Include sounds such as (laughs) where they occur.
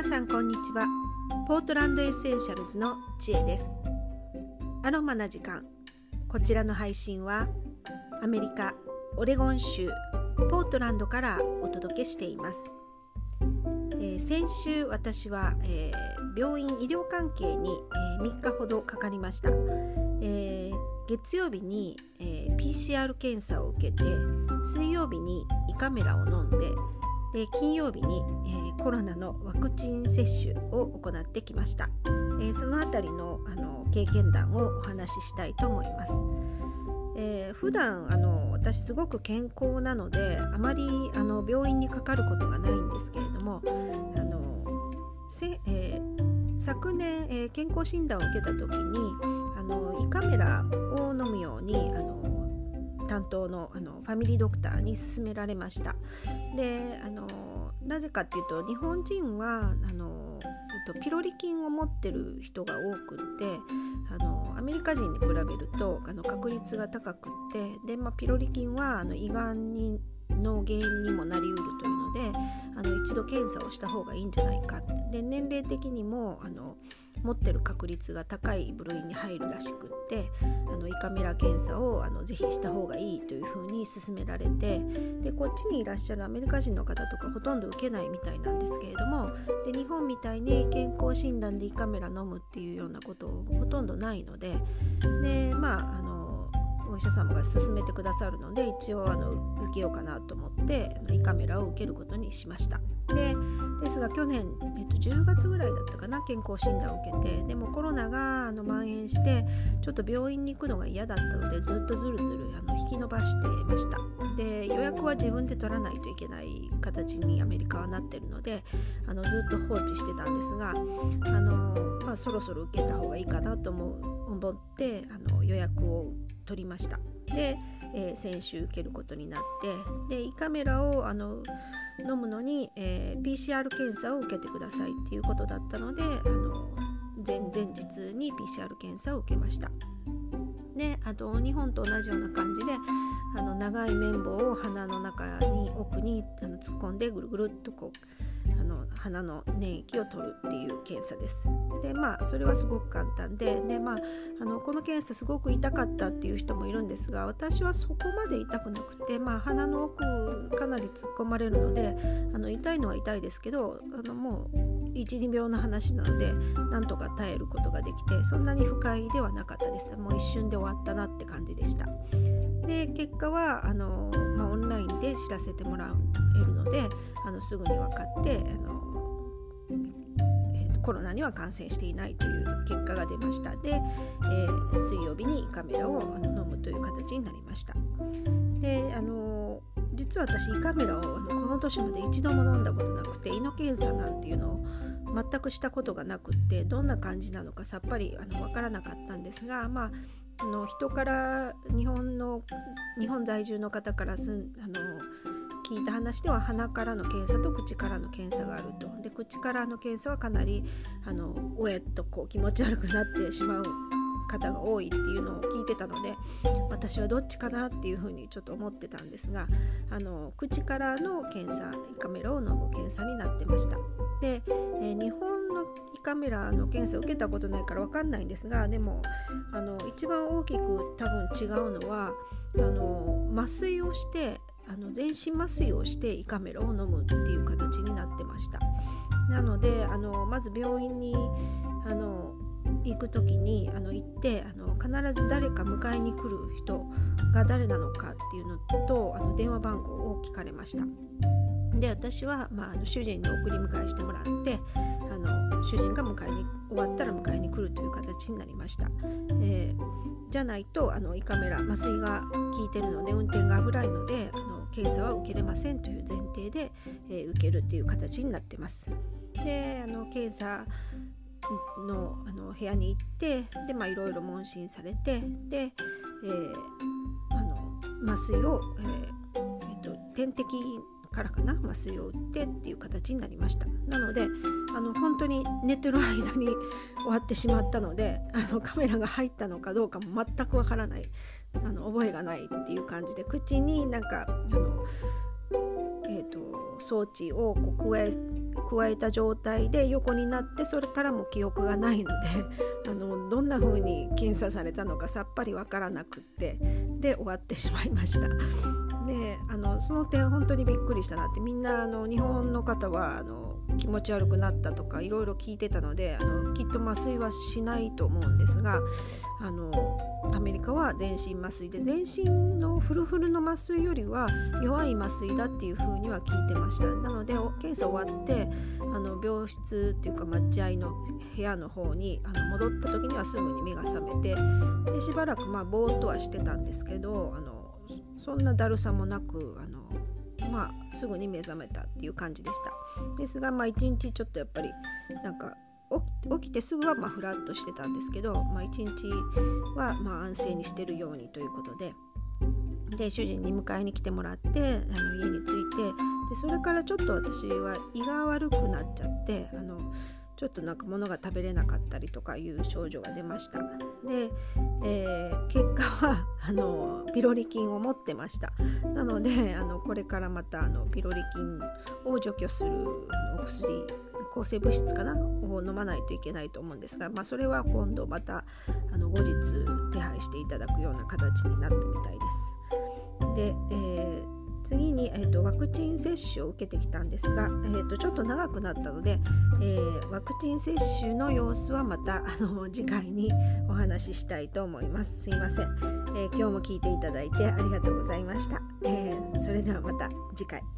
皆さんこんにちは。ポートランドエッセンシャルズの知恵です。アロマな時間。こちらの配信はアメリカオレゴン州ポートランドからお届けしています、えー、先週私は、えー、病院医療関係に、えー、3日ほどかかりました、え月曜日に、え PCR 検査を受けて水曜日に胃カメラを飲んでで金曜日に、えー、コロナのワクチン接種を行ってきました、えー、そのあたりのあの経験談をお話ししたいと思います、えー、普段あの私すごく健康なのであまりあの病院にかかることがないんですけれどもあのせ、えー、昨年、えー、健康診断を受けた時にあの胃カメラを飲むようにあの担当のあのファミリードクターに勧められました。であのなぜかっていうと日本人はあの、えっと、ピロリ菌を持ってる人が多くってあのアメリカ人に比べるとあの確率が高くってで、まあ、ピロリ菌はあの胃がんにの原因にもなりうるというのであの一度検査をした方がいいんじゃないかで年齢的にもあの持ってる確率が高い部類に入るらしくってあの胃カメラ検査をあのぜひした方がいいというふうに勧められてでこっちにいらっしゃるアメリカ人の方とかほとんど受けないみたいなんですけれどもで日本みたいに健康診断で胃カメラ飲むっていうようなことほとんどないのででまああのお医者様が勧めてくださるので一応あの受けようかなと思ってあの胃カメラを受けることにしました。でですが去年、えっと、10月ぐらいだったかな健康診断を受けてでもコロナがあの蔓延してちょっと病院に行くのが嫌だったのでずっとずるずるあの引き延ばしてましたで予約は自分で取らないといけない形にアメリカはなってるのであのずっと放置してたんですがあの、まあ、そろそろ受けた方がいいかなと思う思ってあの予約を取りました。で、えー、先週受けることになってで胃カメラをあの飲むのに、えー、PCR 検査を受けてくださいっていうことだったのであの前々日に PCR 検査を受けました。であと日本と同じような感じであの長い綿棒を鼻の中に奥にあの突っ込んでぐるぐるっとこうあの鼻の粘液を取るっていう検査です。でまあそれはすごく簡単でで、まあ、あのこの検査すごく痛かったっていう人もいるんですが私はそこまで痛くなくて、まあ、鼻の奥かなり突っ込まれるのであの痛いのは痛いですけどあのもう12秒の話なのでなんとか耐えることができてそんなに不快ではなかったですもう一瞬で終わったなって感じでしたで結果はあの、まあ、オンラインで知らせてもらえるのであのすぐに分かってあの、えーと、コロナには感染していないという結果が出ました。で、えー、水曜日に胃カメラをあの飲むという形になりました。であの実は私胃カメラをあのこの年まで一度も飲んだことなくて胃の検査なんていうのを全くしたことがなくってどんな感じなのかさっぱりあの分からなかったんですがまああの人から日本の日本在住の方からすんあの聞いた話では鼻からの検査と口からの検査があると。で口からの検査はかなりあのおえっとこう気持ち悪くなってしまう方が多いっていうのを聞いてたので私はどっちかなっていうふうにちょっと思ってたんですがあの口からの検査胃カメラを飲む検査になってました。で、えー、日本の胃カメラの検査を受けたことないから分かんないんですがでもあの一番大きく多分違うのはあの麻酔をしてあの全身麻酔をして胃カメラを飲むっていう形になってました。なのであのまず病院にあの行く時にあの行ってあの必ず誰か迎えに来る人が誰なのかっていうのとあの電話番号を聞かれました。で私は、まあ、あの主人に送り迎えしてもらってあの主人が迎えに終わったら迎えに来るという形になりました、えー、じゃないとあの胃カメラ麻酔が効いてるので運転が危ないのであの検査は受けれませんという前提で、えー、受けるっていう形になってます。であの検査のあの部屋に行ってでまあいろいろ問診されてで、えー、あの麻酔を、えーえーと、点滴からかな麻酔を打ってっていう形になりました。なのであの本当に寝てる間に終わってしまったのであのカメラが入ったのかどうかも全くわからないあの覚えがないっていう感じで口になんかあの、えーと、装置をこう加え加えた状態で横になってそれからも記憶がないので (laughs) あのどんな風に検査されたのかさっぱりわからなくってで終わってしまいました。であのその点本当にびっくりしたなってみんなあの日本の方はあの気持ち悪くなったとかいろいろ聞いてたのであのきっと麻酔はしないと思うんですがあのアメリカは全身麻酔で全身のフルフルの麻酔よりは弱い麻酔だっていう風には聞いてました。なので検査終わってあの病室っていうか待合の部屋の方にあの戻った時にはすぐに目が覚めてでしばらくまあぼーっとはしてたんですけどあのそんなだるさもなくあのまあ、すぐに目覚めたっていう感じでした。ですが、まあ、一日ちょっとやっぱりなんか起きてすぐはまあフラッとしてたんですけど、まあ、一日はまあ安静にしてるようにということで。で主人に迎えに来てもらってあの家に着いてでそれからちょっと私は胃が悪くなっちゃってあのちょっとなんか物が食べれなかったりとかいう症状が出ました。で、えー、結果は (laughs) あのピロリ菌を持ってました。なのであのこれからまたあのピロリ菌を除去するお薬抗生物質かな？を飲まないといけないと思うんですが、まあ、それは今度またあの後日手配していただくような形になってみたいです。で、えー次に、えーと、ワクチン接種を受けてきたんですが、えーと、ちょっと長くなったので、えー、ワクチン接種の様子はまたあの次回にお話ししたいと思います。すいません、えー、今日も聞いていただいてありがとうございました。えー、それではまた次回。